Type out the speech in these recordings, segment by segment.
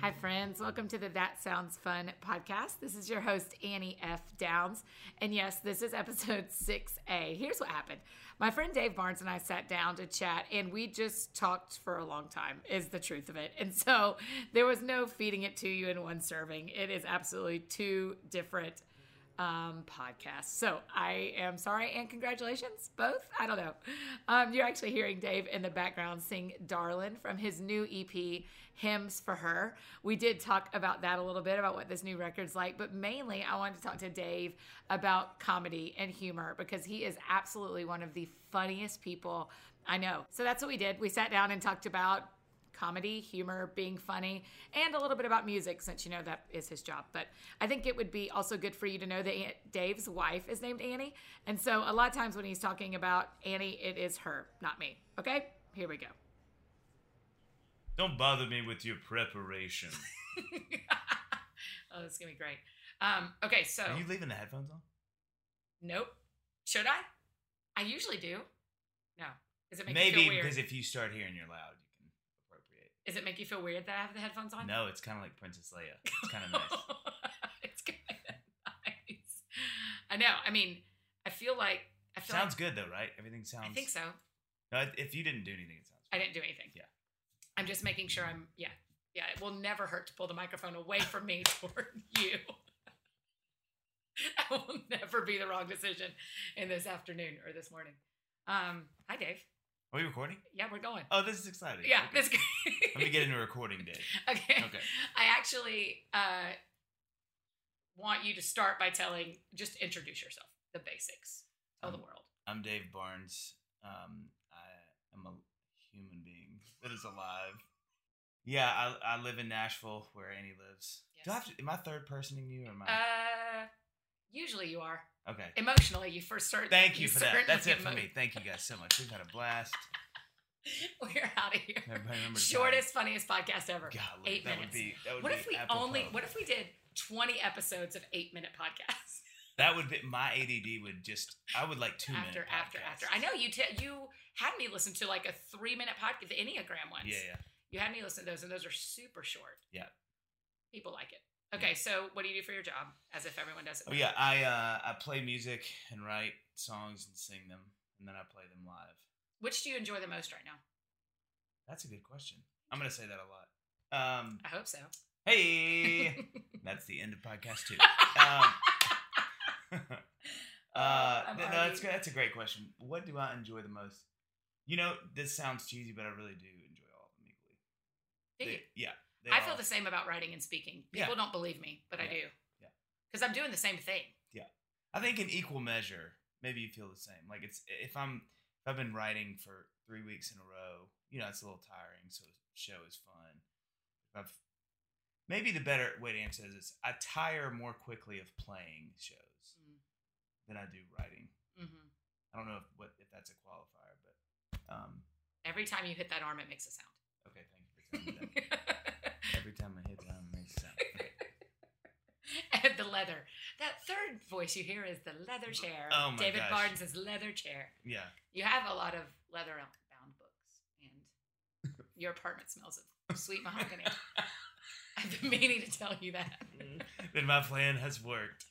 Hi, friends. Welcome to the That Sounds Fun podcast. This is your host, Annie F. Downs. And yes, this is episode 6A. Here's what happened my friend Dave Barnes and I sat down to chat, and we just talked for a long time, is the truth of it. And so there was no feeding it to you in one serving. It is absolutely two different um, podcast. So I am sorry and congratulations, both. I don't know. Um, you're actually hearing Dave in the background sing Darlin from his new EP, Hymns for Her. We did talk about that a little bit, about what this new record's like, but mainly I wanted to talk to Dave about comedy and humor because he is absolutely one of the funniest people I know. So that's what we did. We sat down and talked about comedy, humor, being funny, and a little bit about music since you know that is his job. But I think it would be also good for you to know that Dave's wife is named Annie. And so a lot of times when he's talking about Annie, it is her, not me. Okay? Here we go. Don't bother me with your preparation. oh, this is going to be great. Um, okay, so. Are you leaving the headphones on? Nope. Should I? I usually do. No. Does it make Maybe because if you start hearing you're loud, does it make you feel weird that I have the headphones on? No, it's kind of like Princess Leia. It's kind of nice. it's kind of nice. I know. I mean, I feel like I feel sounds like, good though, right? Everything sounds. I think so. No, if you didn't do anything, it sounds. I didn't do anything. Yeah. I'm just making sure I'm. Yeah, yeah. It will never hurt to pull the microphone away from me toward you. that will never be the wrong decision in this afternoon or this morning. Um, hi, Dave. Are we recording? Yeah, we're going. Oh, this is exciting. Yeah, okay. this. Let me get into recording day. Okay. Okay. I actually uh, want you to start by telling, just introduce yourself, the basics. Tell um, the world. I'm Dave Barnes. Um, I am a human being that is alive. Yeah, I, I live in Nashville where Annie lives. Yes. Do I have to, am I third personing you or am I? Uh, usually you are. Okay. Emotionally, you first start. Thank you, for that. That's it for me. Thank you guys so much. We've had a blast. We're out of here. Shortest, funniest podcast ever. Golly, eight that minutes. Would be, that would what be if we apropos. only? What if we did twenty episodes of eight minute podcasts? That would be my ADD would just. I would like two after, minute after, podcasts. after. I know you. T- you had me listen to like a three minute podcast, the Enneagram ones. Yeah, yeah. You had me listen to those, and those are super short. Yeah. People like it. Okay, so what do you do for your job? As if everyone does it. Oh yeah, I uh, I play music and write songs and sing them, and then I play them live. Which do you enjoy the most right now? That's a good question. I'm gonna say that a lot. Um, I hope so. hey, that's the end of podcast two. Um, uh, no, that's. That's a great question. What do I enjoy the most? You know, this sounds cheesy, but I really do enjoy all of them equally. They- yeah, they I feel the same about writing and speaking. Yeah. People don't believe me, but I do. Yeah. Because I'm doing the same thing. Yeah. I think in equal measure, maybe you feel the same. Like it's if I'm if I've been writing for three weeks in a row, you know, it's a little tiring. So show is fun. If I've maybe the better way to answer this is I tire more quickly of playing shows Mm. than I do writing. hmm I don't know if what if that's a qualifier, but um, Every time you hit that arm, it makes a sound. okay, thank you for telling me that. Every time I hit makes a sound. And the leather. That third voice you hear is the leather chair. Oh my David gosh. Barnes' leather chair. Yeah. You have a lot of leather bound books, and your apartment smells of sweet mahogany. I've been meaning to tell you that. Mm-hmm. then my plan has worked.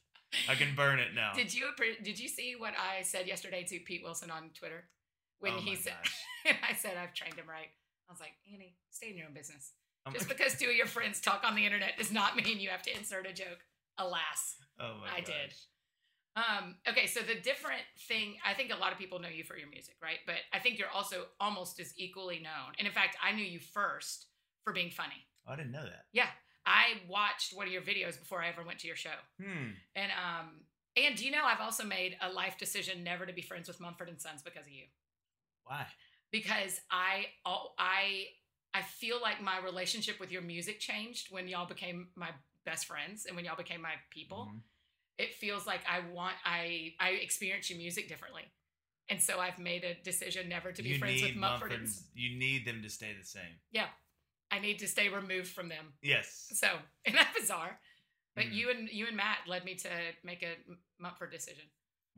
I can burn it now. Did you did you see what I said yesterday to Pete Wilson on Twitter when Oh he said. I said I've trained him right. I was like, Annie, stay in your own business. Just because two of your friends talk on the internet does not mean you have to insert a joke. Alas. oh my I did. Um, okay, so the different thing, I think a lot of people know you for your music, right? But I think you're also almost as equally known. And in fact, I knew you first for being funny. Oh, I didn't know that. Yeah. I watched one of your videos before I ever went to your show. Hmm. And um and do you know I've also made a life decision never to be friends with Mumford and Sons because of you. Why? Because I I I feel like my relationship with your music changed when y'all became my best friends and when y'all became my people. Mhm. It feels like I want I I experience your music differently. And so I've made a decision never to be You friends with Mumford Mumford and and- You need them to stay the same. Yeah. I need to stay removed from them. Yes. So, isn't that bizarre? But Mhm. you and you and Matt led me to make a Mumford decision.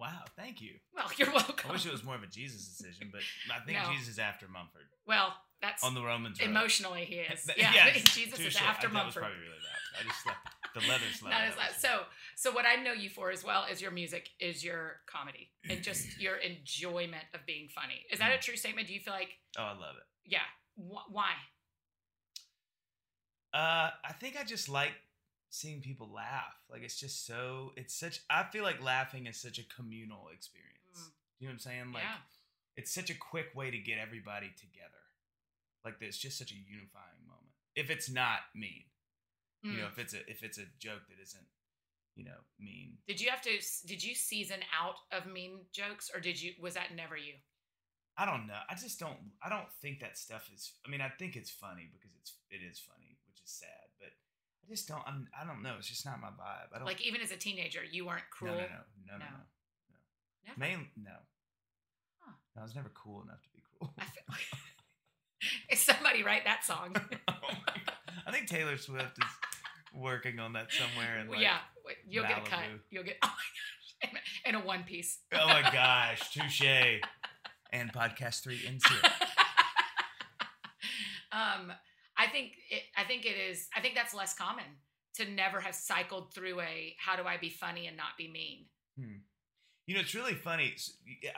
Wow, thank you. Well, you're welcome. I wish it was more of a Jesus decision, but I think No. Jesus is after Mumford well, that's on the Romans road. emotionally he is. Yeah, yes, Jesus is after I, that was probably really loud. I just like the leather's loud. Not as loud. So, so what I know you for as well is your music, is your comedy, and just your enjoyment of being funny. Is that a true statement? Do you feel like, oh, I love it. yeah? Wh- why? Uh, I think I just like seeing people laugh. Like it's just so. It's such. I feel like laughing is such a communal experience. Mm. You know what I'm saying? Like yeah. it's such a quick way to get everybody together. Like it's just such a unifying moment. If it's not mean, you know, Mm. if it's a if it's a joke that isn't, you know, mean. Did you have to? Did you season out of mean jokes, or did you? Was that never you? I don't know. I just don't. I don't think that stuff is. I mean, I think it's funny because it's it is funny, which is sad. But I just don't. I'm. I don't know. It's just not my vibe. I don't. Like even as a teenager, you weren't cruel. no, no, no, no, No. no. Never? Main, no. Huh. No, I was never cool enough to be cool. I feel, if somebody write that song, Oh. I think Taylor Swift is working on that somewhere. In like, yeah, you'll get a cut. You'll get. Oh my gosh, in a one piece. Oh my gosh, touche. And podcast three insert. um, I think it. I think it is. I think that's less common to never have cycled through a how do I be funny and not be mean. You know, it's really funny.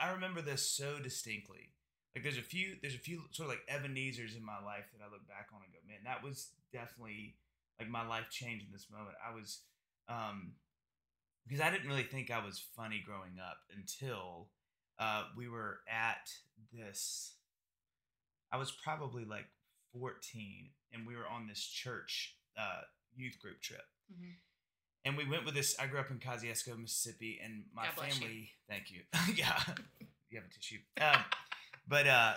I remember this so distinctly. Like, there's a few, there's a few sort of like Ebenezer's in my life that I look back on and go, man, that was definitely like my life changed in this moment. I was, um, because I didn't really think I was funny growing up until uh, we were at this. I was probably like 14, and we were on this church uh, youth group trip and we went with this. I grew up in Kosciusko, Mississippi, and my bless you. family. Thank you. yeah, you have a tissue. Um, but uh,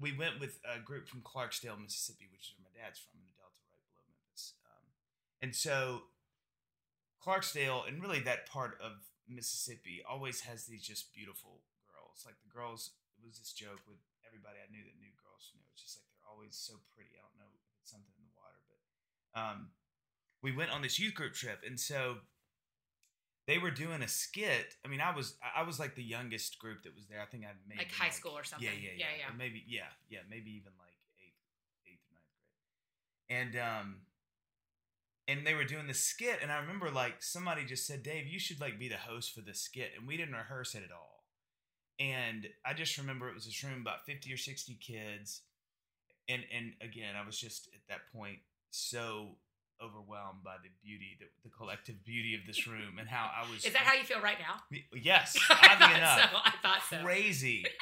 we went with a group from Clarksdale, Mississippi, which is where my dad's from, in the Delta, right below Memphis. Um, and so Clarksdale, and really that part of Mississippi, always has these just beautiful girls. Like the girls, it was this joke with everybody I knew that knew girls from there. It's just like always so pretty. I don't know if it's something in the water, but um, we went on this youth group trip, and so they were doing a skit. I mean, I was I was like the youngest group that was there. I think I maybe Like high school or something. Yeah, yeah, Yeah, yeah, yeah. Maybe yeah, yeah, maybe even like eighth, eighth or ninth grade. And um, and they were doing the skit, and I remember like somebody just said, "Dave, you should like be the host for this skit," and we didn't rehearse it at all. And I just remember it was this room about fifty or sixty kids, and and again, I was just at that point so overwhelmed by the beauty, the, the collective beauty of this room, and how I was. Is that how you feel right now? Yes, I oddly thought enough, so. I thought so. crazy.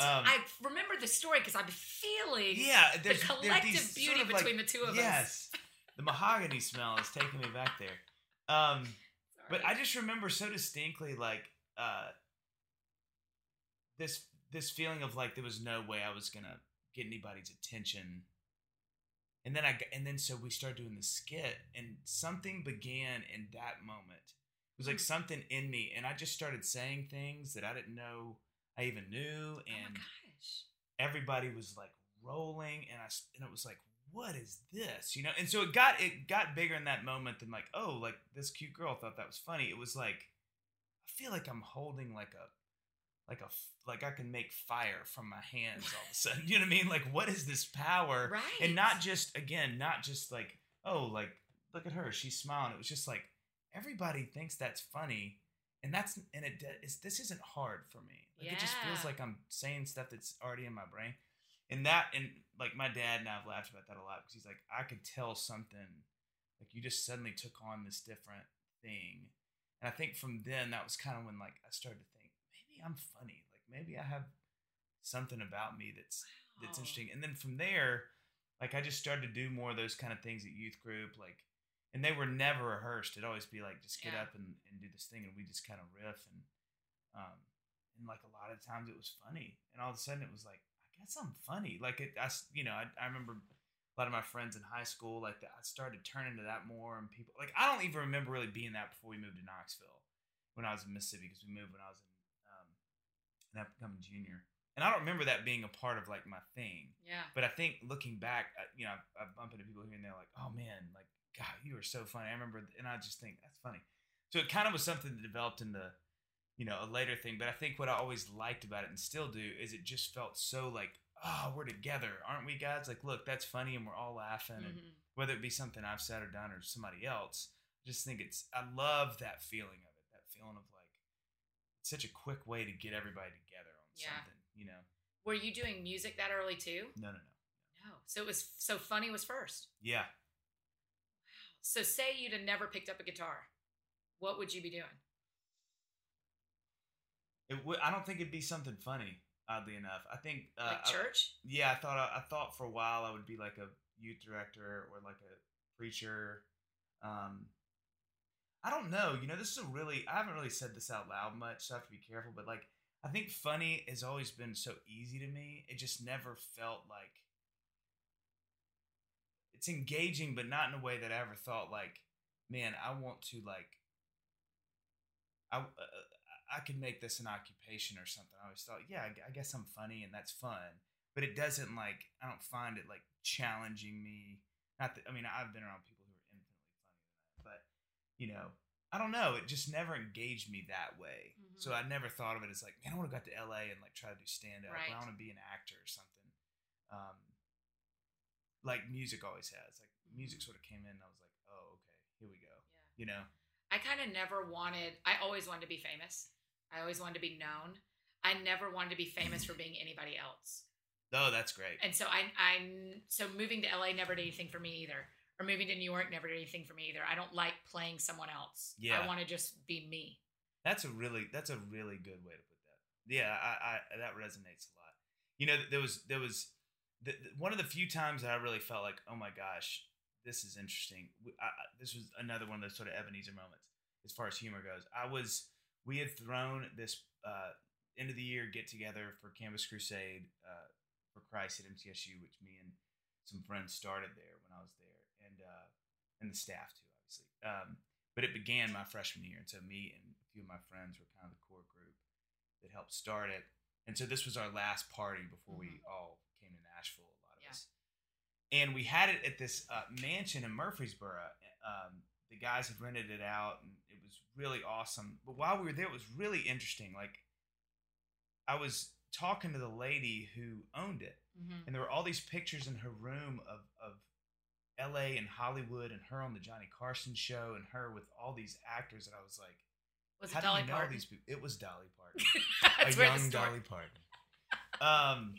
Um, I remember the story because I'm feeling Yeah, the there's, there are collective these sort beauty of, like- between the two of us. Yes, the mahogany smell is taking me back there. Um, but I just remember so distinctly, like uh, this this feeling of like there was no way I was gonna get anybody's attention. And then I and then so we started doing the skit, and something began in that moment. It was like Hmm. something in me, and I just started saying things that I didn't know I even knew, oh my and gosh. everybody was like rolling and I and it was like what is this you know and so it got it got bigger in that moment than like oh like this cute girl thought that was funny it was like I feel like I'm holding like a like a like I can make fire from my hands all of a sudden you know what I mean? Like what is this power? Right. and not just again not just like oh like look at her she's smiling. It was just like everybody thinks that's funny and that's and it it's, this isn't hard for me. Like it just feels like i'm saying stuff that's already in my brain. And that and like my dad and i've laughed about that a lot because he's like i could tell something like you just suddenly took on this different thing. And i think from then that was kind of when like i started to maybe i'm funny like maybe i have something about me that's that's interesting. And then from there, like I just started to do more of those kind of things at youth group, like, and they were never rehearsed. It'd always be like, just get Yeah. up and, and do this thing, and we just kind of riff, and um, and like a lot of times it was funny, and all of a sudden it was like, I guess I'm funny. Like it, I, you know, I, I remember a lot of my friends in high school, like that, I started turning to that more, and people, like I don't even remember really being that before we moved to Knoxville when I was in Mississippi because we moved when I was in an upcoming junior. And I don't remember that being a part of like my thing. Yeah. But I think looking back, uh, you know, I, I bump into people here and they're like, "Oh man, like God, you are so funny." I remember, and I just think that's funny. So it kind of was something that developed into you know, a later thing. But I think what I always liked about it and still do is it just felt so like, oh, we're together, aren't we, guys? Like, look, that's funny, and we're all laughing, and Mhm. whether it be something I've said or done or somebody else, I just think it's. I love that feeling of it. That feeling of such a quick way to get everybody together on Yeah. something. You know? Were you doing music that early too? No, no, no. No. So it was so funny was first. Yeah. Wow. So say you'd have never picked up a guitar. What would you be doing? It would. I don't think it'd be something funny. Oddly enough, I think uh, Like I- church? yeah, I thought I, thought for a while I would be like a youth director or like a preacher. Um, I don't know. You know, this is a really I haven't really said this out loud much, so I have to be careful. But like, I think funny has always been so easy to me. It just never felt like it's engaging, but not in a way that I ever thought like, man, I want to like. I, uh, I could make this an occupation or something. I always thought, yeah, I I guess I'm funny and that's fun, but it doesn't like I don't find it like challenging me. Not that I mean I've been around people who are infinitely funnier than that, but you know I don't know. It just never engaged me that way. So Mhm. I never thought of it as like, man, I want to go out to LA and like try to do stand up. Right. I want to be an actor or something. Um, like music always has. Like music Mhm. sort of came in. and I was like, oh, okay, here we go. Yeah. You know. I kind of never wanted, I always wanted to be famous. I always wanted to be known. I never wanted to be famous for being anybody else. Oh, that's great. And so I, I, so moving to LA never did anything for me either. Or moving to New York never did anything for me either. I don't like playing someone else. Yeah. I want to just be me. That's a really that's a really good way to put that. Yeah, I, I that resonates a lot. You know, there was there was the, the- one of the few times that I really felt like, oh my gosh, this is interesting. I, I- this was another one of those sort of Ebenezer moments as far as humor goes. I was we had thrown this uh, end of the year get together for Campus Crusade uh, for Christ at MTSU, which me and some friends started there when I was there, uh, and the staff too, obviously. Um, but it began my freshman year, and so me and a few of my friends were kind of the core group that helped start it. And so this was our last party before we all came to Nashville. A lot of Yeah. us, and we had it at this uh, mansion in Murfreesboro. Um, the guys had rented it out, and it was really awesome. But while we were there, it was really interesting. Like I was talking to the lady who owned it, Mm-hmm. and there were all these pictures in her room of of L.A. and Hollywood, and her on the Johnny Carson show, and her with all these actors. And I was like, Was "How it do Dolly you know Parton? these people?" It was Dolly Parton, a young Dolly Parton. Um,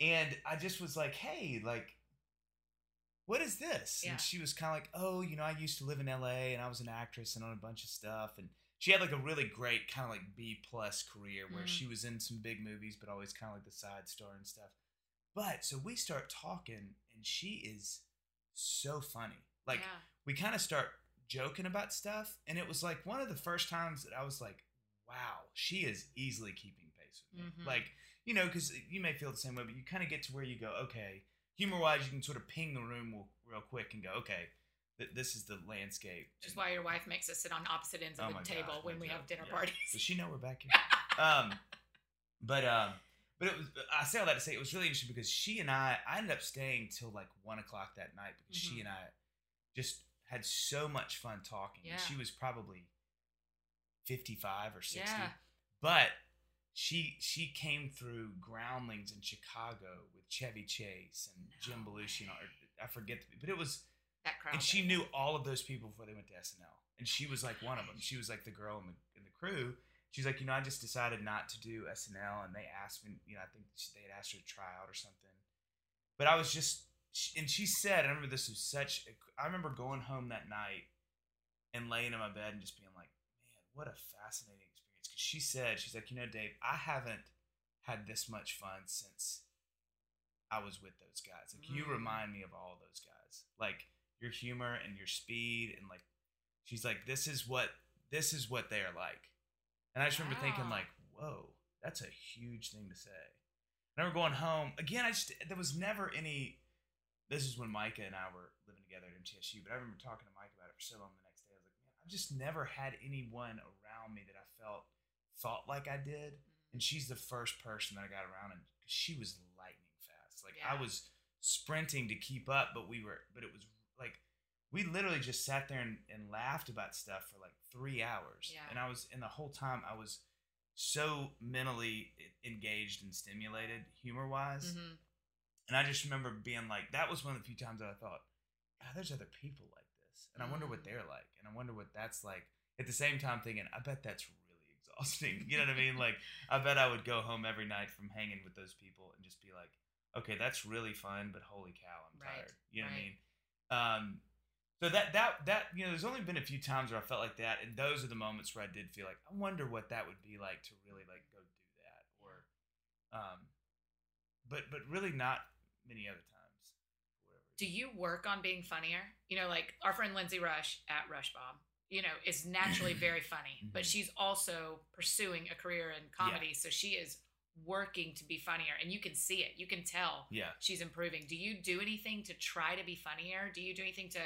and I just was like, "Hey, like." What is this? Yeah. And she was kind of like, "Oh, you know, I used to live in L.A. and I was an actress and on a bunch of stuff." And she had like a really great kind of like B plus career where Mhm. she was in some big movies, but always kind of like the side star and stuff. But so we start talking, and she is so funny. Like yeah. we kind of start joking about stuff, and it was like one of the first times that I was like, "Wow, she is easily keeping pace with me." Mhm. Like you know, because you may feel the same way, but you kind of get to where you go, okay, humor wise, you can sort of ping the room real, quick and go, okay, th- this is the landscape. Which is why your wife makes us sit on opposite ends of Oh the table when we have dinner Yeah. parties. Does she know we're back here? um, but um, but it was. I say all that to say it was really interesting because she and I, I ended up staying till like one o'clock that night because Mhm. she and I just had so much fun talking. And she was probably fifty-five or sixty, Yeah. but she she came through Groundlings in Chicago with Chevy Chase and Jim Belushi. And all, way. I forget, the, but it was that crowd. and she knew all of those people before they went to SNL. And she was like one of them. She was like the girl in the in the crew. She's like, you know, I just decided not to do SNL, and they asked me, you know, I think they had asked her to try out or something. But I was just, and she said, I remember this was such. a- I remember going home that night and laying in my bed and just being like, man, what a fascinating experience. Because she said, she's like, you know, Dave, I haven't had this much fun since I was with those guys. Like you Mm. remind me of all those guys. Like your humor and your speed and like she's like this is what this is what they are like. And I just remember thinking like, "Whoa, that's a huge thing to say." And I remember going home again. I just there was never any. This is when Micah and I were living together at MTSU, but I remember talking to Mike about it for so long. The next day, I was like, "Man, I've just never had anyone around me that I felt thought like I did." And mm-hmm. she's the first person that I got around, and she was lightning fast. Like I was sprinting to keep up, but we were, but it was like we literally just sat there and, and laughed about stuff for like three hours. Yeah. And I was, and the whole time I was so mentally engaged and stimulated humor wise. Mhm. And I just remember being like, that was one of the few times that I thought, God, there's other people like this. And I wonder what Mm. they're like. And I wonder what that's like. At the same time, thinking, I bet that's really exhausting. You know what I mean? Like, I bet I would go home every night from hanging with those people and just be like, okay, that's really fun, but holy cow, I'm Right, tired. You know right. what I mean? Um, so that that that you know, there's only been a few times where I felt like that, and those are the moments where I did feel like I wonder what that would be like to really like go do that, or, um, but but really not many other times. whatever Do you work on being funnier? You know, like our friend Lindsay Rush at Rush Bomb, you know, is naturally very funny, but Mhm. she's also pursuing a career in comedy. So she is working to be funnier and you can see it. You can tell Yeah. she's improving. Do you do anything to try to be funnier? Do you do anything to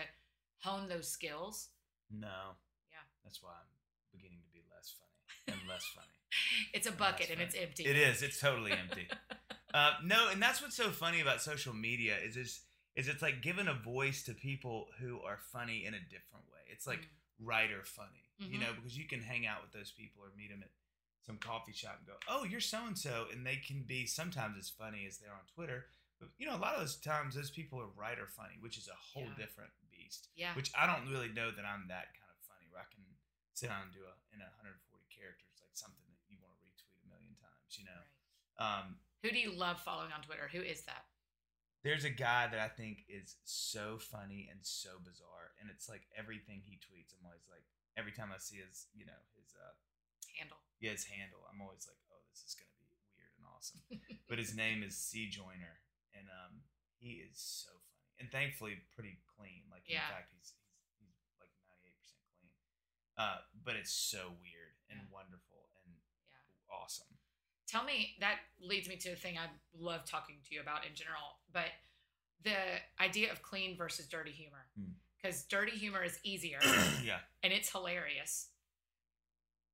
hone those skills? No. Yeah. That's why I'm beginning to be less funny and less funny. It's a bucket that's and it's empty. It is. It's totally empty. uh, no, and that's what's so funny about social media is is is it's like giving a voice to people who are funny in a different way. It's like Mm. writer funny, you Mhm. know, because you can hang out with those people or meet them at some coffee shop and go, "Oh, you're so and so," and they can be sometimes as funny as they're on Twitter. But you know, a lot of those times those people are writer funny, which is a whole Yeah. different beast. yeah. Which I don't really know that I'm that kind of funny where I can sit down and do a in 140 characters like something that you want to retweet a million times, you know. Right. Um, Who do you love following on Twitter? Who is that? there's a guy that I think is so funny and so bizarre, and it's like everything he tweets. I'm always like, every time I see his, you know, his, uh, Handle. yeah, his handle, I'm always like, oh, this is gonna be weird and awesome. but his name is C Joiner, and um, he is so funny, and thankfully pretty clean. Like in Yeah. fact, he's he's he's like 98 percent clean. Uh, but it's so weird and Yeah. wonderful and Yeah. awesome. Tell me that leads me to a thing I love talking to you about in general, but the idea of clean versus dirty humor. Hmm. Because dirty humor is easier yeah. and it's hilarious.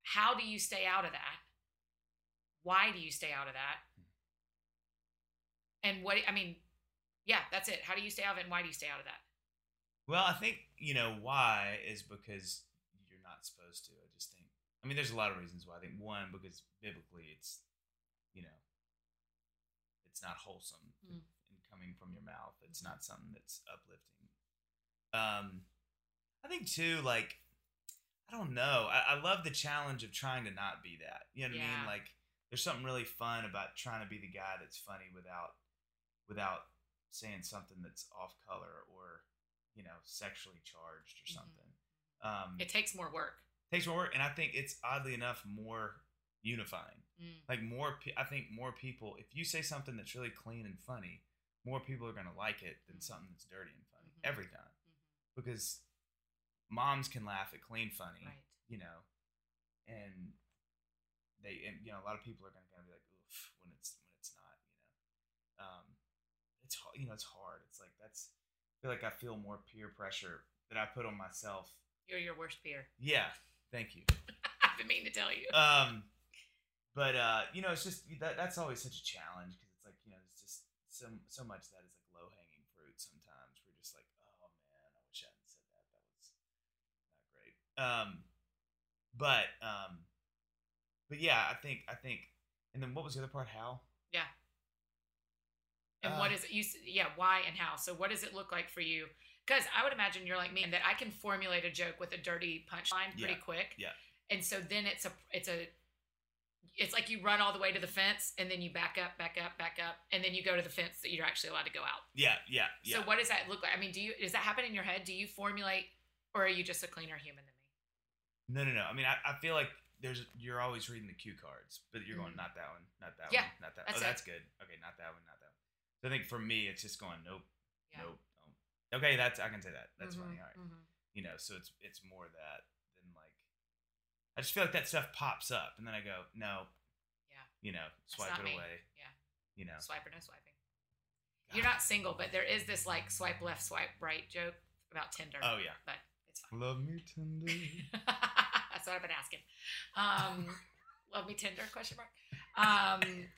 How do you stay out of that? Why do you stay out of that? And what I mean, yeah, that's it. How do you stay out of it and why do you stay out of that? Well, I think you know why is because you're not supposed to. I just think. I mean, there's a lot of reasons why. I think one because biblically, it's you know, it's not wholesome Mm. in coming from your mouth. It's not something that's uplifting. Um, I think too, like, I don't know. I, I love the challenge of trying to not be that. You know what I mean? Like, there's something really fun about trying to be the guy that's funny without without saying something that's off color or you know sexually charged or Mhm. something. Um, It takes more work. takes more work, and I think it's oddly enough more unifying. Mm. Like more, I think more people. If you say something that's really clean and funny, more people are gonna like it than Mhm. something that's dirty and funny Mhm. every time. Mhm. Because moms can laugh at clean funny, Right. you know, and they, and you know, a lot of people are gonna be like, oof, when it's when it's not, you know. Um, you know, it's hard. It's like that's. I feel like I feel more peer pressure that I put on myself. You're your worst peer. Yeah, thank you. I've been meaning to tell you. um, but uh, you know, it's just that that's always such a challenge because it's like you know, it's just so so much that is like low hanging fruit. Sometimes we're just like, oh man, I wish I hadn't said that. That was not great. Um, but um, but yeah, I think I think, and then what was the other part? How? Yeah. And Uh, what is it? You yeah, why and how? So what does it look like for you? Because I would imagine you're like me, and that I can formulate a joke with a dirty punchline pretty Yeah, quick. yeah. And so then it's a it's a it's like you run all the way to the fence, and then you back up, back up, back up, and then you go to the fence that you're actually allowed to go out. Yeah, yeah, yeah. So what does that look like? I mean, do you does that happen in your head? Do you formulate, or are you just a cleaner human than me? No, no, no. I mean, I, I feel like there's you're always reading the cue cards, but you're going Mhm. not that one, not that Yeah, one, not that. that's oh, it. that's good. Okay, not that one, not that I think for me, it's just going nope, Yeah. nope, nope. Okay, that's I can say that. That's Mhm, funny. All right, mhm. you know. So it's it's more that than like. I just feel like that stuff pops up, and then I go no. Yeah. You know, swipe it me. away. Yeah. You know. Swipe or no swiping. You're not single, but there is this like swipe left, swipe right joke about Tinder. Oh yeah. But it's fine. Love me tender. That's what I've been asking. Um, love me Tinder? Question mark. Um,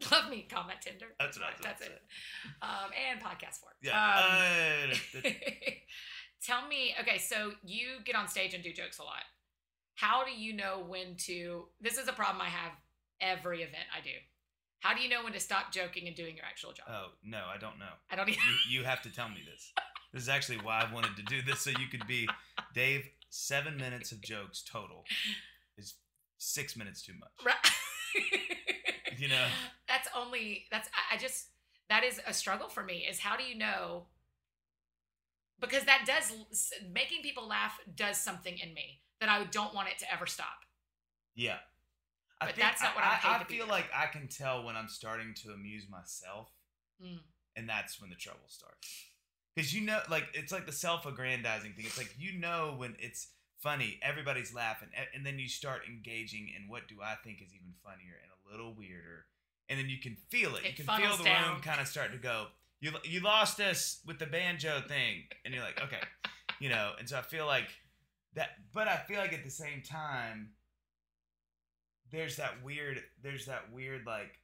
love me comment Tinder. That's what I was That's it. Um, and podcast form. Yeah. Um, Uh, Tell me, okay, so you get on stage and do jokes a lot. How do you know when to? This is a problem I have every event I do. How do you know when to stop joking and doing your actual job? Oh no, I don't know. I don't even. You you have to tell me this. This is actually why I wanted to do this, so you could be Dave. Seven minutes of jokes total is six minutes too much. Right. You know. That's only that's I just that is a struggle for me is how do you know because that does making people laugh does something in me that I don't want it to ever stop. Yeah. I But that's not what I, I, I feel like I can tell when I'm starting to amuse myself, Mm. and that's when the trouble starts. Because you know, like it's like the self-aggrandizing thing. It's like you know when it's funny, everybody's laughing, and then you start engaging in what do I think is even funnier and a little weirder, and then you can feel it. It you can feel the down. room kind of start to go. You you lost us with the banjo thing, and you're like, okay, you know. And so I feel like that, but I feel like at the same time, there's that weird, there's that weird like,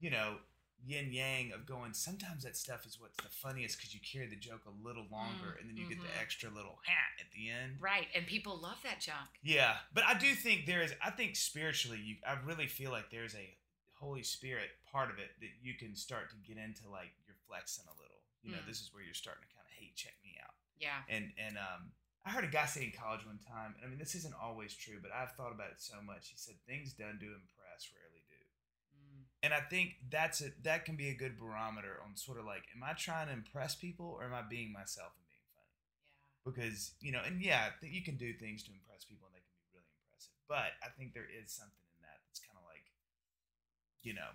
you know, yin yang of going. Sometimes that stuff is what's the funniest because you carry the joke a little longer, Mm, and then you get mhm. the extra little hat at the end. Right. And people love that junk. Yeah, but I do think there is. I think spiritually, you. I really feel like there's a Holy Spirit part of it that you can start to get into. Like you're flexing a little. You know, Mm. this is where you're starting to kind of, hey, check me out. Yeah. And and um, I heard a guy say in college one time, and I mean this isn't always true, but I've thought about it so much. He said things done to impress. And I think that's a that can be a good barometer on sort of like, am I trying to impress people or am I being myself and being funny? Yeah. because you know, and yeah, th- you can do things to impress people, and they can be really impressive. But I think there is something in that that's kind of like, you know,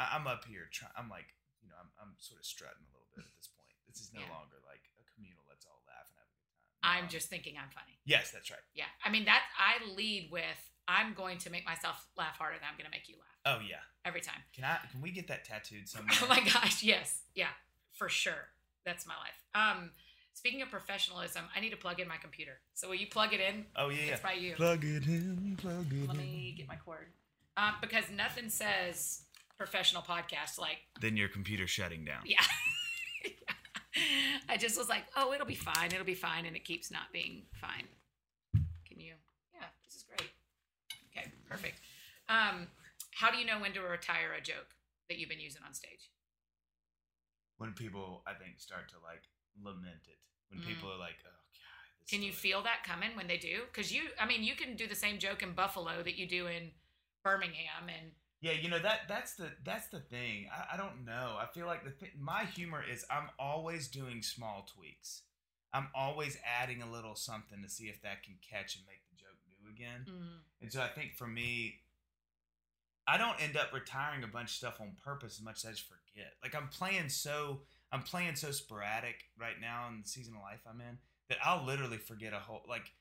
I- I'm up here trying. I'm like, you know, I'm, I'm sort of strutting a little bit at this point. This is no Yeah. longer like a communal. Let's all laugh and have a good time. I'm Um, just thinking I'm funny. yes, that's right. Yeah. I mean that I lead with I'm going to make myself laugh harder than I'm going to make you laugh Oh yeah. every time. Can I? Can we get that tattooed somewhere? Oh my gosh, yes. Yeah, for sure. That's my life. Um speaking of professionalism, I need to plug in my computer. So will you plug it in? Oh yeah, yeah. It's by you. Plug it in. Plug it Let in. Let me get my cord. Um, because nothing says professional podcast like Then your computer shutting down. yeah. I just was like, oh, it'll be fine. It'll be fine, and it keeps not being fine. Can you? Yeah, this is great. Okay, perfect. Um, how do you know when to retire a joke that you've been using on stage? When people, I think, start to like lament it. When Mm. people are like, oh god. this Can you feel that coming when they do? Because you, I mean, you can do the same joke in Buffalo that you do in Birmingham, and Yeah, you know that that's the that's the thing. I, I don't know. I feel like the th- my humor is I'm always doing small tweaks. I'm always adding a little something to see if that can catch and make the joke new again. And so I think for me, I don't end up retiring a bunch of stuff on purpose as much as I just forget. Like I'm playing so I'm playing so sporadic right now in the season of life I'm in that I'll literally forget a whole like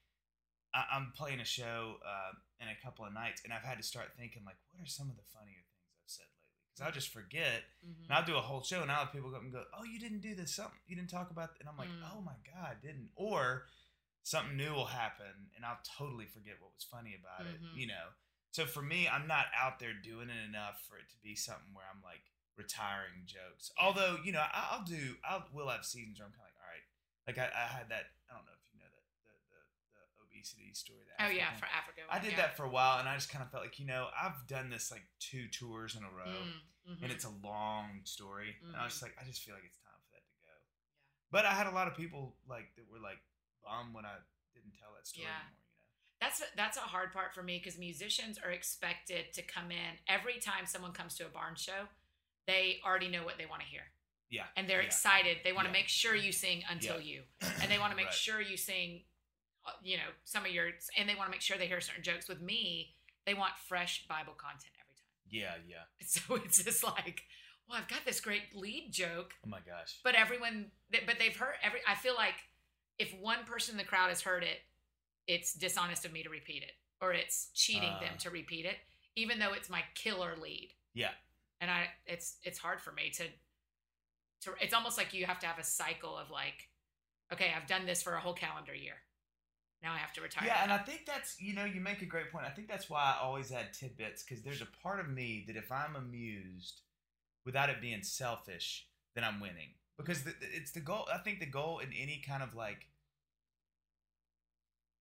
I, I'm playing a show uh, in a couple of nights and I've had to start thinking like what are some of the funnier things I've said lately because I'll just forget Mhm. and I'll do a whole show and I'll have people come and go oh you didn't do this something you didn't talk about th-" and I'm like Mm. oh my god didn't or something new will happen and I'll totally forget what was funny about Mhm. it you know so for me, I'm not out there doing it enough for it to be something where I'm like retiring jokes. Although you know, I'll do. I'll will have seasons where I'm kind of like, all right. Like I, I had that. I don't know if you know that the the, the obesity story. The oh yeah, for Africa. I did yeah. that for a while, and I just kind of felt like you know I've done this like two tours in a row, Mm, mhm. and it's a long story, and I was just like, I just feel like it's time for that to go. Yeah. But I had a lot of people like that were like bummed when I didn't tell that story Yeah. anymore. You know. That's that's a hard part for me because musicians are expected to come in every time someone comes to a barn show. They already know what they want to hear, Yeah. and they're yeah. excited. They want to Yeah. make sure you sing until you, and they want to make Right. sure you sing. uh, You know some of your, and they want to make sure they hear certain jokes. With me, they want fresh Bible content every time. Yeah, yeah. So it's just like, well, I've got this great lead joke, Oh my gosh. but everyone, but they've heard every. I feel like if one person in the crowd has heard it, it's dishonest of me to repeat it, or it's cheating them Uh. to repeat it, even though it's my killer lead. Yeah. And I, it's it's hard for me to, to. It's almost like you have to have a cycle of like, okay, I've done this for a whole calendar year. Now I have to retire. Yeah, and. I think that's you know you make a great point. I think that's why I always add tidbits because there's a part of me that if I'm amused, without it being selfish, then I'm winning. because the, it's the goal. I think the goal in any kind of like,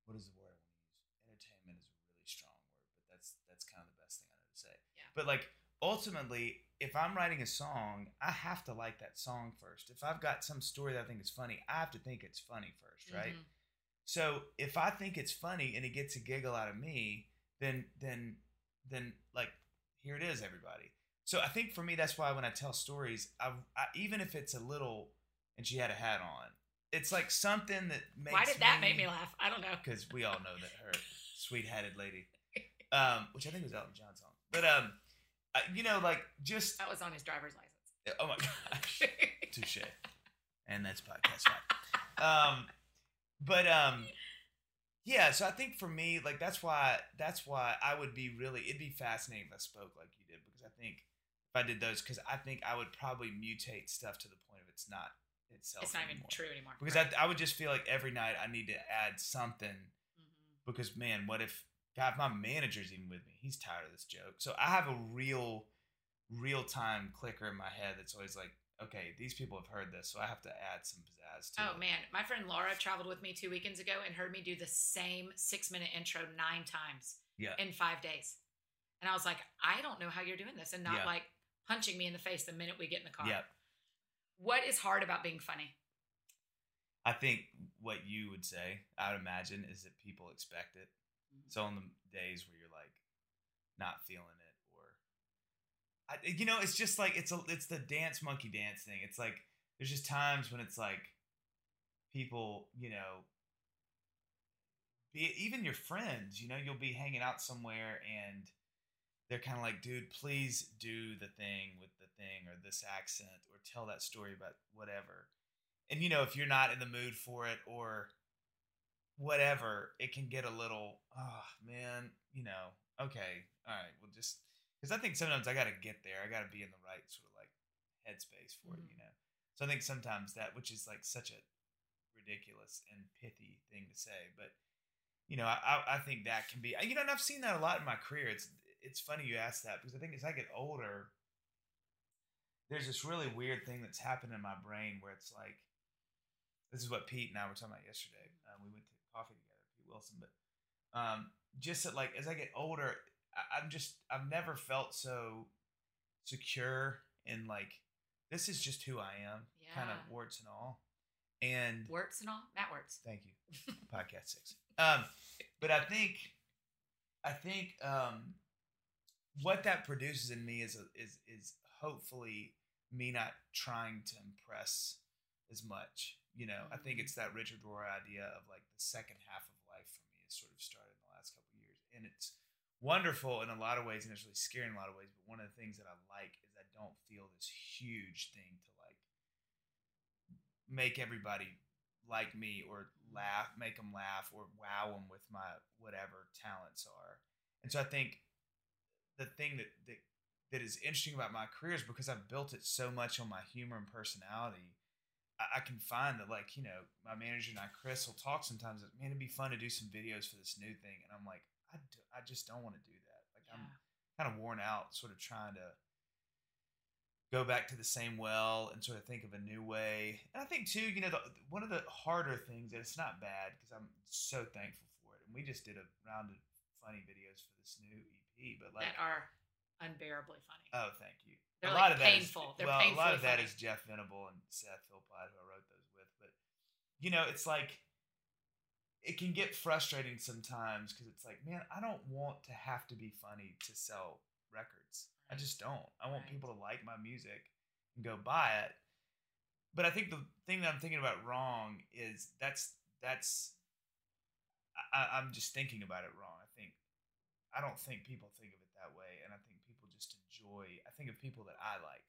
what is the word I want to use? Entertainment is a really strong word, but that's that's kind of the best thing I know to say. Yeah. But like ultimately, if I'm writing a song, I have to like that song first. If I've got some story that I think is funny, I have to think it's funny first, right? Mhm. So if I think it's funny and it gets a giggle out of me, then then then like here it is, everybody. So I think for me, that's why when I tell stories, I, I even if it's a little, and she had a hat on, it's like something that makes. Why did that make me laugh? I don't know. Because we all know that her sweet hatted lady, um, which I think was Elton John's song, but um, uh, you know, like just That was on his driver's license. oh my gosh, touche, and that's podcast five. Um, but um, yeah. So I think for me, like that's why that's why I would be really it'd be fascinating if I spoke like you did because I think if I did those because I think I would probably mutate stuff to the point of it's not itself. It's not even true anymore. Because Right. I, I would just feel like every night I need to add something Mhm. because man, what if God, my manager's even with me? He's tired of this joke. So I have a real, real time clicker in my head that's always like, okay, these people have heard this, so I have to add some pizzazz to Oh it. man, my friend Laura traveled with me two weekends ago and heard me do the same six minute intro nine times Yeah. in five days. And I was like, I don't know how you're doing this and not Yeah. like punching me in the face the minute we get in the car. Yep. What is hard about being funny? I think what you would say, I would imagine, is that people expect it. Mhm. So on the days where you're like not feeling it, or I, you know, it's just like it's a it's the dance monkey dance thing. It's like there's just times when it's like people, you know, be even your friends, you know, you'll be hanging out somewhere and they're kind of like, dude, please do the thing with the thing or this accent or tell that story about whatever. And you know, if you're not in the mood for it or whatever, it can get a little, oh man, you know, okay, all right, well, just because I think sometimes I got to get there, I got to be in the right sort of like headspace for Mhm. it, you know. So I think sometimes that, which is like such a ridiculous and pithy thing to say, but you know, I, I I think that can be, you know, and I've seen that a lot in my career. It's it's funny you ask that because I think as I get older, there's this really weird thing that's happened in my brain where it's like, this is what Pete and I were talking about yesterday. Um, we went to coffee together, Pete Wilson, but um, just that, like, as I get older, I, I'm just, I've never felt so secure in like, this is just who I am, kind of Yeah. warts and all. And Words and all? Matt words. Thank you. Podcast six. Um, but I think, I think um, what that produces in me is a, is is hopefully me not trying to impress as much. You know, I think it's mm-hmm. that Richard Rohr idea of like the second half of life for me has sort of started in the last couple of years, and it's wonderful in a lot of ways, and it's really scary in a lot of ways. But one of the things that I like is I don't feel this huge thing to like make everybody like me or mm-hmm. laugh, make them laugh or wow them with my whatever talents are. And so I think the thing that that, that is interesting about my career is because I've built it so much on my humor and personality. I, I can find that like you know my manager and I, Chris, will talk sometimes. That, Man, it'd be fun to do some videos for this new thing, and I'm like, I, do, I just don't want to do that. Like I'm kind of worn out, sort of trying to go back to the same well and sort of think of a new way. And I think too, you know, the, one of the harder things, and it's not bad because I'm so thankful for it. And we just did a round of funny videos for this new EP, but like, that are unbearably funny. oh, thank you. They're a like lot of that is- painful. They're well, a lot of that funny. is Jeff Venable and Seth Philpott, who I wrote those with. But you know, it's like it can get frustrating sometimes because it's like, man, I don't want to have to be funny to sell records. I just don't. I want Right. people to like my music and go buy it. But I think the thing that I'm thinking about wrong is that's that's I, I'm just thinking about it wrong. I think I don't think people think of it that way, and I think people just enjoy. I think of people that I like,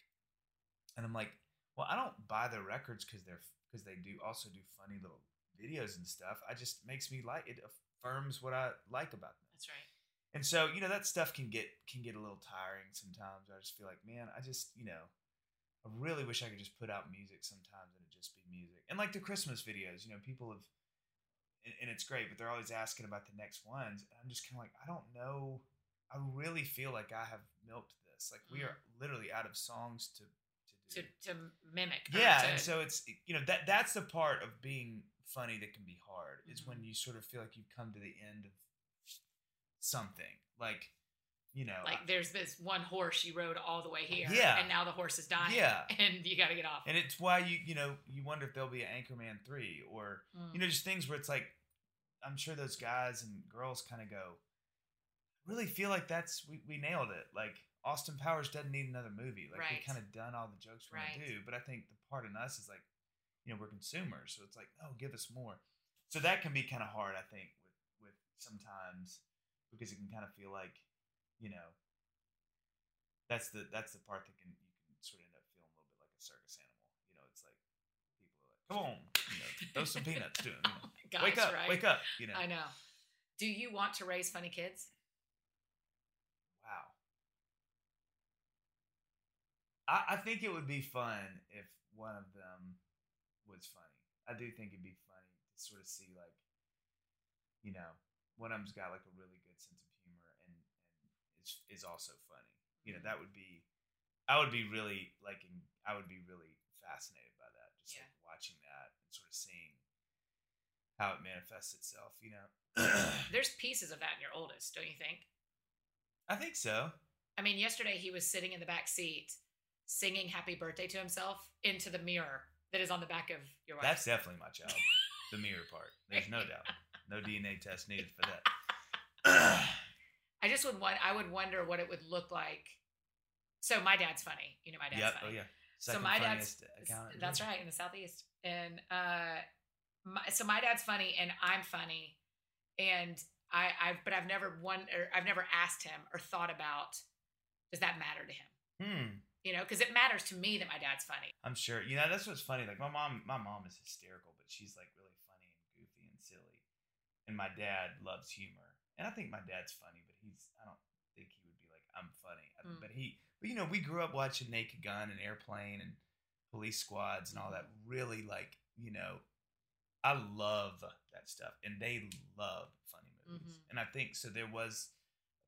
and I'm like, well, I don't buy their records because they're because they do also do funny little videos and stuff. I just makes me like it affirms what I like about them. That's right. And so, you know, that stuff can get can get a little tiring sometimes. I just feel like, man, I just, you know, I really wish I could just put out music sometimes and it just be music. And like the Christmas videos, you know, people have and, and it's great, but they're always asking about the next ones. And I'm just kind of like, I don't know. I really feel like I have milked this. Like we are literally out of songs to to to to mimic. yeah, to- and so it's you know that that's the part of being funny that can be hard is when Mhm. you sort of feel like you've come to the end of something like you know like there's this one horse you rode all the way here, Yeah. and now the horse is dying, Yeah. and you got to get off. and it's why you you know you wonder if there'll be an Anchorman three or Mm. you know just things where it's like I'm sure those guys and girls kind of go really feel like that's we, we nailed it like Austin Powers doesn't need another movie like we kind of done all the jokes we're Right. gonna do but I think the part in us is like you know we're consumers so it's like oh give us more so that can be kind of hard I think with with sometimes because it can kind of feel like you know that's the that's the part that can you can sort of end up feeling a little bit like a circus animal you know it's like people are like come on you know throw some peanuts to him you know? Oh gosh, wake up right? wake up you know I know. Do you want to raise funny kids? wow I, I think it would be fun if one of them was funny. I do think it'd be funny to sort of see like you know one of them's got like a really good sense of humor and and is is also funny. You know mm-hmm. that would be i would be really like i would be really fascinated by that just Yeah. like watching that and sort of seeing how it manifests itself you know. There's pieces of that in your oldest, don't you think? i think so. I mean, yesterday he was sitting in the back seat singing happy birthday to himself into the mirror that is on the back of your wife. That's definitely my child. the mirror part. There's no doubt. No DNA test needed for that. I just would want I would wonder what it would look like. So my dad's funny. You know my dad's yep. funny. Oh yeah. So my dad's funniest accountant in that's right in the southeast, and uh, my, so my dad's funny and I'm funny, and I I but I've never wonder I've never asked him or thought about does that matter to him? Hmm. You know, because it matters to me that my dad's funny. I'm sure. You know, that's what's funny. Like my mom, my mom is hysterical, but she's like really funny and goofy and silly. And my dad loves humor, and I think my dad's funny, but he's I don't think he would be like I'm funny. Mm. But he, but you know, we grew up watching Naked Gun and Airplane and Police Squads and all that. Really, like you know, I love that stuff, and they love funny movies. Mhm. And I think so. There was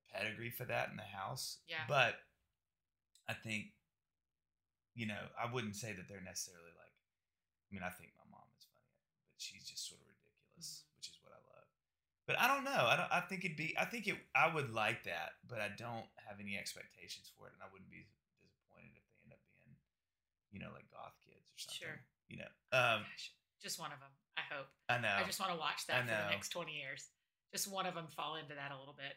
a pedigree for that in the house. Yeah. But I think, you know, I wouldn't say that they're necessarily like. I mean, I think my mom is funny, but she's just sort of ridiculous, Mm-hmm. which is what I love. But I don't know. I don't. I think it'd be. I think it. I would like that, but I don't have any expectations for it, and I wouldn't be disappointed if they end up being, you know, like goth kids or something. Sure. You know. Um. Gosh, just one of them. I hope. I know. I just want to watch that for the next twenty years. Just one of them fall into that a little bit.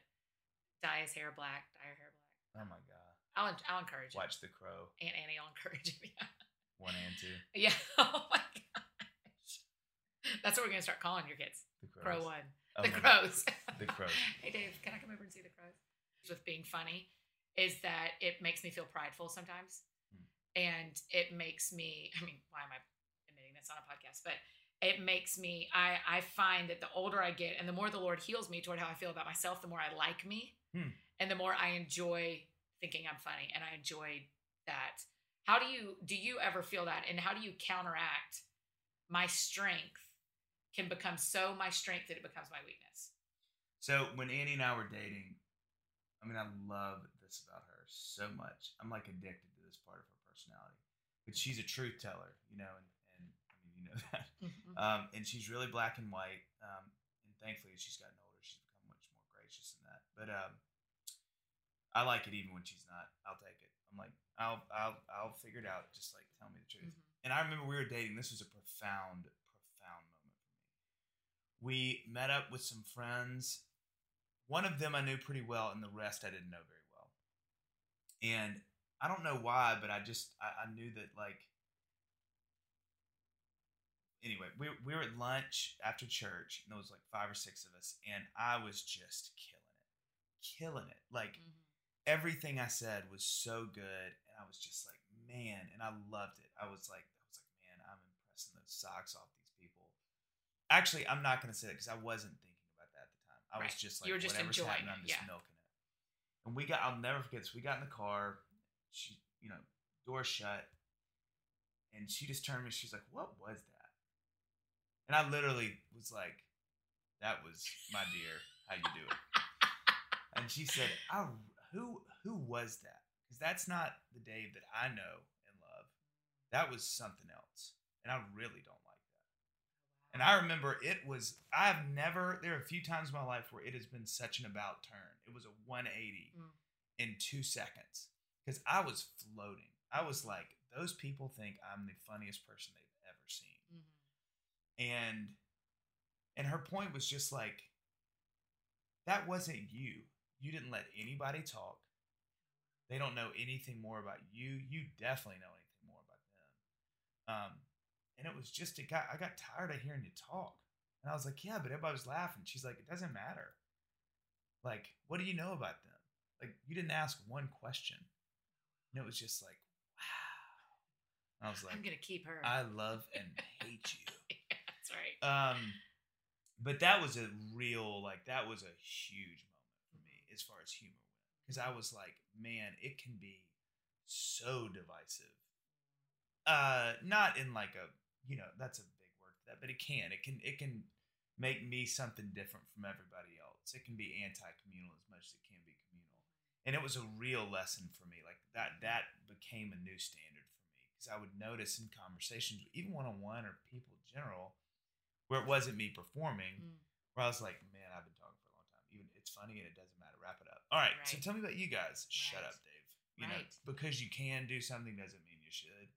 Dye his hair black. Dye her hair black. oh my god. I'll I'll encourage. Watch The Crow Aunt Annie, I'll encourage it. Yeah. one and two. Yeah. Oh my gosh. That's what we're gonna start calling your kids. The Crows. Crow one. Oh the crows. The Crows. hey Dave, can I come over and see the crows? With being funny, is that it makes me feel prideful sometimes, Hmm. and it makes me. I mean, why am I admitting this on a podcast? But it makes me. I I find that the older I get, and the more the Lord heals me toward how I feel about myself, the more I like me, Hmm. and the more I enjoy thinking I'm funny, and I enjoy that. How do you do you ever feel that, and how do you counteract my strength can become so my strength that it becomes my weakness? So when Annie and I were dating, I mean, I love this about her so much. I'm like addicted to this part of her personality. But she's a truth teller, you know, and, and I mean, you know that. Um, and she's really black and white. Um, and thankfully, as she's gotten older, she's become much more gracious in that. But um, I like it even when she's not. I'll take it. I'm like, I'll, I'll, I'll figure it out. Just like tell me the truth. Mhm. And I remember we were dating. This was a profound, profound moment for me. We met up with some friends. One of them I knew pretty well, and the rest I didn't know very well. And I don't know why, but I just I, I knew that like. Anyway, we we were at lunch after church, and there was like five or six of us, and I was just killing it, killing it. Like Mhm. Everything I said was so good, and I was just like, man, and I loved it. I was like, I was like, man, I'm impressing the socks off these people. Actually, I'm not gonna say that because I wasn't thinking about that at the time. I was just like, You were just whatever's happening, it, I'm just yeah. milking it. And we got, I'll never forget this. We got in the car, she, you know, door shut, and she just turned to me. She's like, "What was that?" And I literally was like, "That was my dear. How you doing?" and she said, I, "Who who was that?" Because that's not the Dave that I know and love. that was something else, and I really don't like that. And I remember it was I've never there are a few times in my life where it has been such an about turn. It was a 180 Mm. in two seconds because I was floating. I was like, those people think I'm the funniest person they've ever seen Mhm. and and her point was just like that wasn't you you didn't let anybody talk. They don't know anything more about you. You definitely know anything more about them. Um and it was just it got i got tired of hearing you talk. And i was like yeah but everybody was laughing. She's like it doesn't matter. Like what do you know about them? Like you didn't ask one question. And it was just like wow. I was like I'm gonna keep her. i love and hate you. That's right. um, but that was a real like that was a huge moment for me as far as humor went because I was like, man, it can be so divisive. Uh, not in like a you know that's a big word for that, but it can it can it can make me something different from everybody else. It can be anti-communal as much as it can be communal, and it was a real lesson for me. Like that that became a new standard for me because I would notice in conversations, even one on one or people in general, where it wasn't me performing, Mm. where I was like, man, I've been talking for a long time. Even it's funny and it doesn't matter. Wrap it up. All right. So tell me about you guys. Shut up, Dave. You know, because you can do something doesn't mean you should.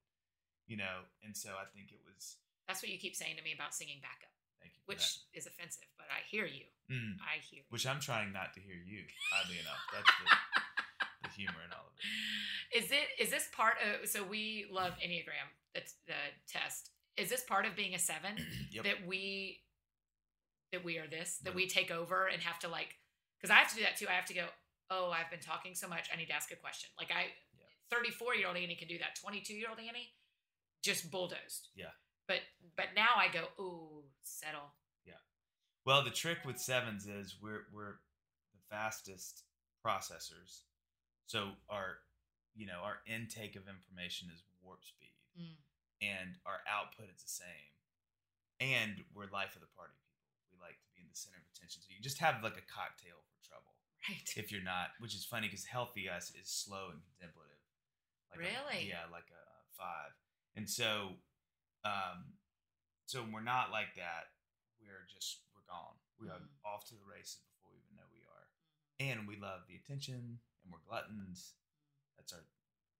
You know, and so I think it was. That's what you keep saying to me about singing backup, Thank you. Which is offensive, but I hear you. Mm, I hear. which I'm trying not to hear you. Oddly enough, that's the, the humor in all of it. Is it is this part of so we love Enneagram, that's the test. Is this part of being a seven Yep. that we that we are this, that we take over and have to like because I have to do that too. I have to go, oh, I've been talking so much, I need to ask a question. Like I Yeah. 34 year old Annie can do that. 22 year old Annie just bulldozed. Yeah. But but now I go, oh, settle. Yeah. Well, the trick with sevens is we're we're the fastest processors. So our you know, our intake of information is warp speed Mm. and our output is the same. And we're life of the party people. We like to be in the center of attention. So you just have like a cocktail for trouble Right. if you're not, which is funny because healthy us is slow and contemplative. Like a- Really? yeah, like a, a five. And so, um, so when we're not like that, we're just we're gone. We are Mhm. off to the races before we even know we are, and we love the attention, and we're gluttons. That's our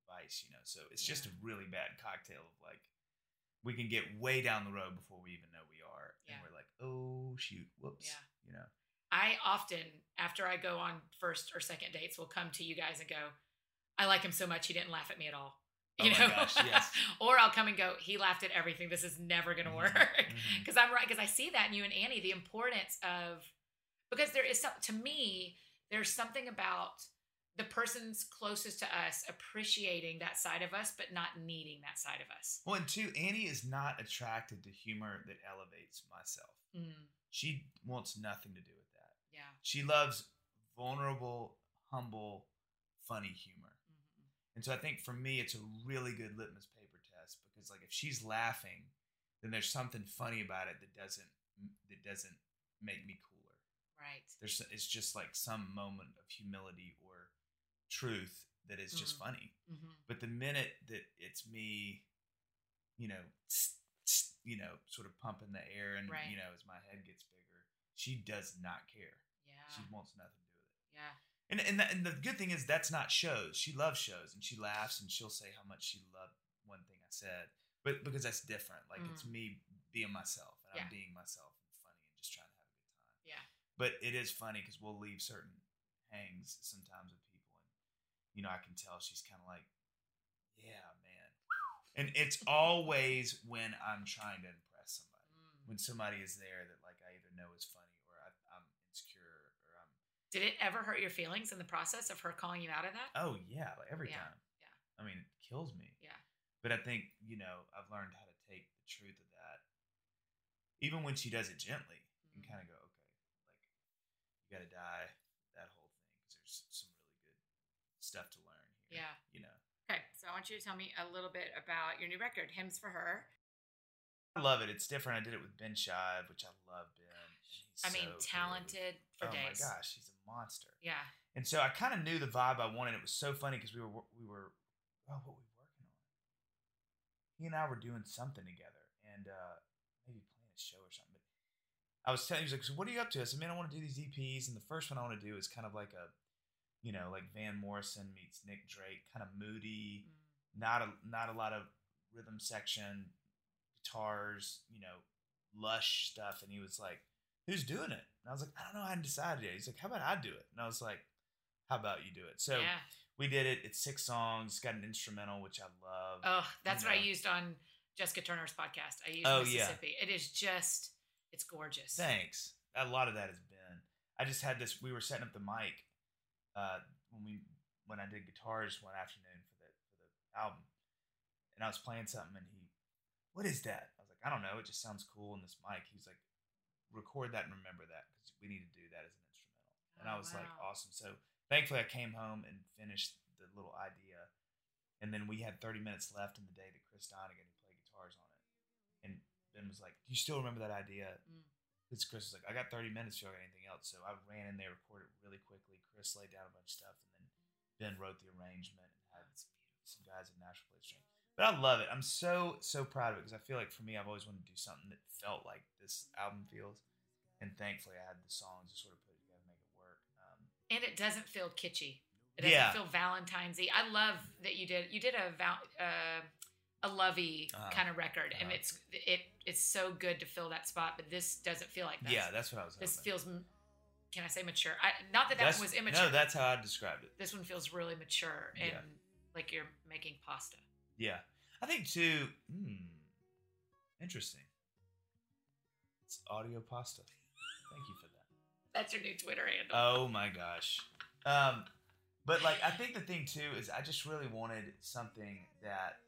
vice, you know. So it's just a really bad cocktail of like we can get way down the road before we even know we are, Yeah. and we're like, oh shoot, whoops, Yeah. you know. I often, after I go on first or second dates, will come to you guys and go, I like him so much he didn't laugh at me at all. Oh You my know? gosh, yes. or I'll come and go, he laughed at everything. This is never gonna Mhm, work. mhm. Because I'm right, because I see that in you and Annie, the importance of because there is some to me, there's something about the person's closest to us appreciating that side of us, but not needing that side of us. Well, and two, Annie is not attracted to humor that elevates myself. Mm, She wants nothing to do with that. yeah. She loves vulnerable, humble, funny humor. Mhm. And so I think for me, it's a really good litmus paper test because, like, if she's laughing, then there's something funny about it that doesn't that doesn't make me cooler. Right. There's it's just like some moment of humility or truth that is just Mhm. funny. hmm But the minute that it's me, you know, tss, tss, you know, sort of pumping the air and Right. you know, as my head gets bigger, she does not care. Yeah. She wants nothing to do with it. yeah. And and, that, and the good thing is that's not shows. She loves shows and she laughs and she'll say how much she loved one thing I said. But because that's different. Like it's Mm. me being myself and Yeah. I'm being myself and funny and just trying to have a good time. Yeah. But it is funny because we'll leave certain hangs sometimes with you know, I can tell she's kind of like, yeah, man. And it's always when I'm trying to impress somebody. Mm. When somebody is there that like I either know is funny or I, I'm insecure or I'm Did it ever hurt your feelings in the process of her calling you out of that? Oh yeah, like every Yeah, time. yeah. I mean, it kills me. Yeah. But I think you know I've learned how to take the truth of that, even when she does it gently, and Mhm. kind of go, okay, like you got to die that whole thing because there's some stuff to learn here. Yeah. You know, Okay, so I want you to tell me a little bit about your new record, Hymns for Her. I love it. It's different. I did it with Ben Shive, which I love Ben. I mean, so good. talented for oh days. my gosh, he's a monster. Yeah. And so I kind of knew the vibe I wanted. It was so funny because we were we were oh what were we working on? he and I were doing something together, and uh, maybe playing a show or something. But I was telling, he was like, "So what are you up to?" I said, "Man, I want to do these EPs, and the first one I want to do is kind of like a, you know, like Van Morrison meets Nick Drake, kind of moody, Mm. not a not a lot of rhythm section, guitars, you know, lush stuff." And he was like, "Who's doing it?" And I was like, "I don't know. I hadn't decided yet." He's like, "How about I do it?" And I was like, "How about you do it?" So yeah. we did it. It's six songs. It's got an instrumental, which I love. Oh, that's what I used on Jessica Turner's podcast. I used Oh, yeah. Mississippi. It is just, it's gorgeous. Thanks. A lot of that has been. I just had this. We were setting up the mic uh, when we when I did guitars one afternoon for the for the album, and I was playing something, and he, what is that? I was like, I don't know. It just sounds cool in this mic. He's like, record that and remember that because we need to do that as an instrumental. And I Oh, was like, awesome. So thankfully, I came home and finished the little idea, and then we had 30 minutes left in the day that Chris Donegan who played guitars on it, and Ben was like, "Do you still remember that idea?" Mm. Because Chris was like, I got 30 minutes if you got anything else. So I ran in there, recorded really quickly. Chris laid down a bunch of stuff, and then Ben wrote the arrangement and had some guys in Nashville play string. But I love it. I'm so, so proud of it because I feel like for me, I've always wanted to do something that felt like this album feels. And thankfully, I had the songs to sort of put it together and make it work. Um, And it doesn't feel kitschy. It doesn't Yeah. feel Valentine's-y. I love that you did, you did a val, uh, a lovey Uh-huh. kind of record. And Uh-huh. it's, it, it's so good to fill that spot, but this doesn't feel like that. yeah, that's what I was This hoping. feels, can I say mature? I, not that that That's- one was immature. No, that's how I described it. this one feels really mature and Yeah. like you're making pasta. Yeah. I think, too, hmm, interesting. It's audio pasta. Thank you for that. That's your new Twitter handle. Oh my gosh. Um, but like I think the thing too is I just really wanted something that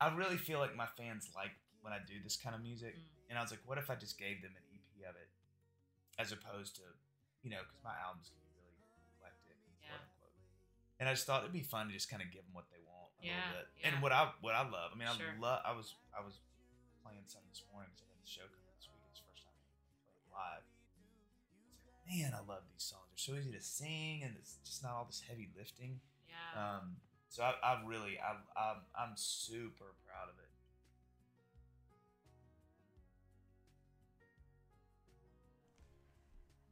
I really feel like my fans like when I do this kind of music. Mm. And I was like, what if I just gave them an EP of it, as opposed to, you know, because my albums can be really eclectic, Yeah. quote unquote. And I just thought it'd be fun to just kind of give them what they want a Yeah, little bit. yeah. And what I what I love, I mean, Sure. I love. I was I was playing some this morning because I had the show coming this week. It's the first time I played live. Like, man, I love these songs. They're so easy to sing, and it's just not all this heavy lifting. yeah. Um, so I, I really, I, I'm, I'm super proud of it.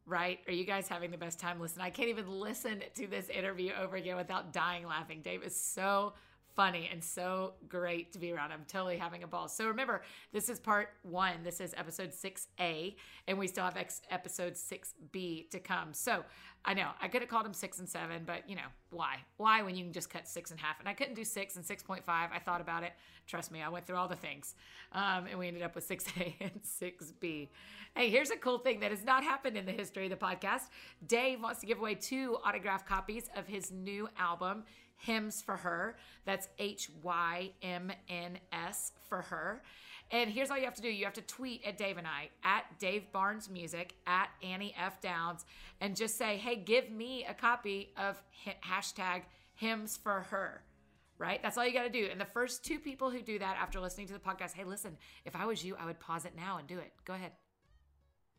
right? Are you guys having the best time listening? I can't even listen to this interview over again without dying laughing. Dave is so funny and so great to be around. I'm totally having a ball. So remember, this is part one. This is episode 6A, and we still have ex- episode 6B to come. So I know I could have called them six and seven, but you know, why? Why when you can just cut six in half? And I couldn't do six and 6.5. I thought about it. Trust me, I went through all the things. Um, and we ended up with 6A and 6B. Hey, here's a cool thing that has not happened in the history of the podcast. Dave wants to give away two autographed copies of his new album, Hymns for Her. That's H Y M N S for her. And here's all you have to do you have to tweet at Dave and I, at Dave Barnes Music, at Annie F. Downs, and just say, hey, give me a copy of hashtag Hymns for Her right? That's all you got to do. And the first two people who do that after listening to the podcast, hey, listen, if I was you, I would pause it now and do it. Go ahead.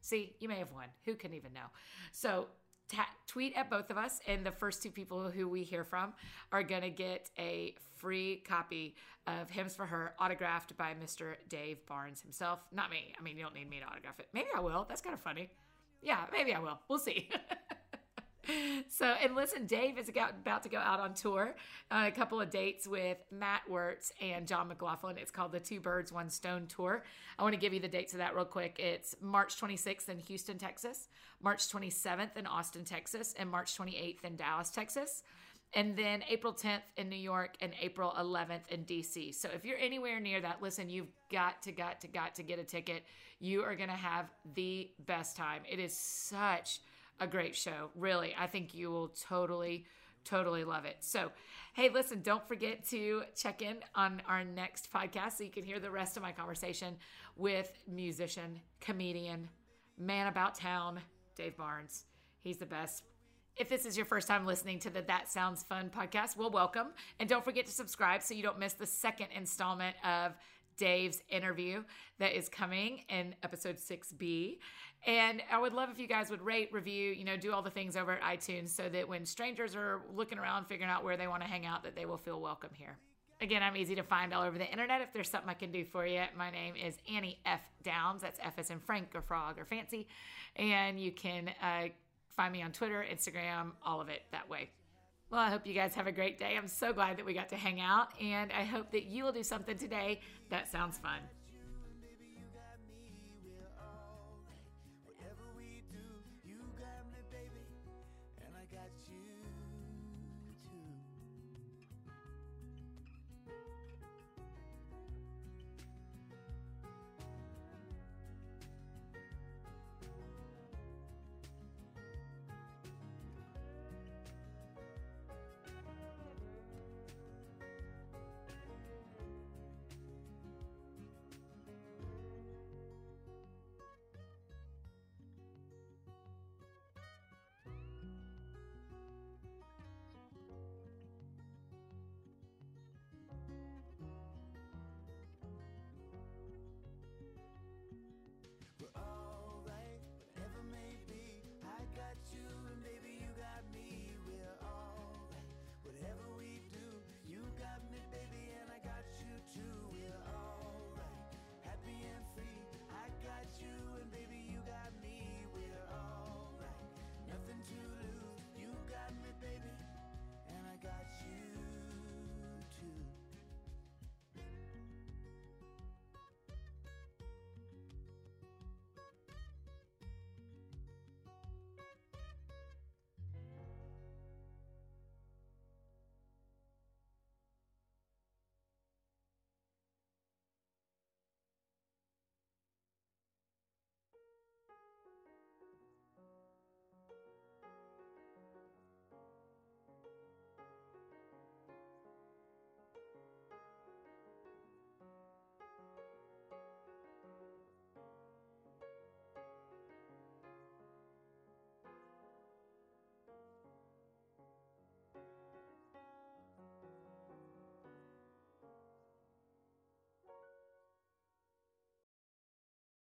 See, you may have won. Who can even know? So ta- tweet at both of us, and the first two people who we hear from are going to get a free copy of Hymns for Her, autographed by Mr. Dave Barnes himself. Not me. I mean, you don't need me to autograph it. Maybe I will. That's kind of funny. Yeah, maybe I will. We'll see. So, and listen, Dave is about to go out on tour. Uh, a couple of dates with Matt Wertz and Jon McLaughlin. It's called the Two Birds, One Stone Tour. I want to give you the dates of that real quick. It's March 26th in Houston, Texas, March 27th in Austin, Texas, and March 28th in Dallas, Texas. And then April 10th in New York and April 11th in DC. So if you're anywhere near that, listen, you've got to, got to, got to get a ticket. You are going to have the best time. It is such a great show. Really, I think you will totally, totally love it. So, hey, listen, don't forget to check in on our next podcast so you can hear the rest of my conversation with musician, comedian, man about town, Dave Barnes. He's the best. If this is your first time listening to the That Sounds Fun podcast, well, welcome. And don't forget to subscribe so you don't miss the second installment of Dave's interview that is coming in episode 6B. And I would love if you guys would rate, review, you know, do all the things over at iTunes so that when strangers are looking around figuring out where they want to hang out that they will feel welcome here. Again, I'm easy to find all over the internet. If there's something I can do for you, my name is Annie F. Downs. That's F as in Frank or Frog or Fancy. And you can uh, find me on Twitter, Instagram, all of it that way. Well, I hope you guys have a great day. I'm so glad that we got to hang out, and I hope that you will do something today that sounds fun.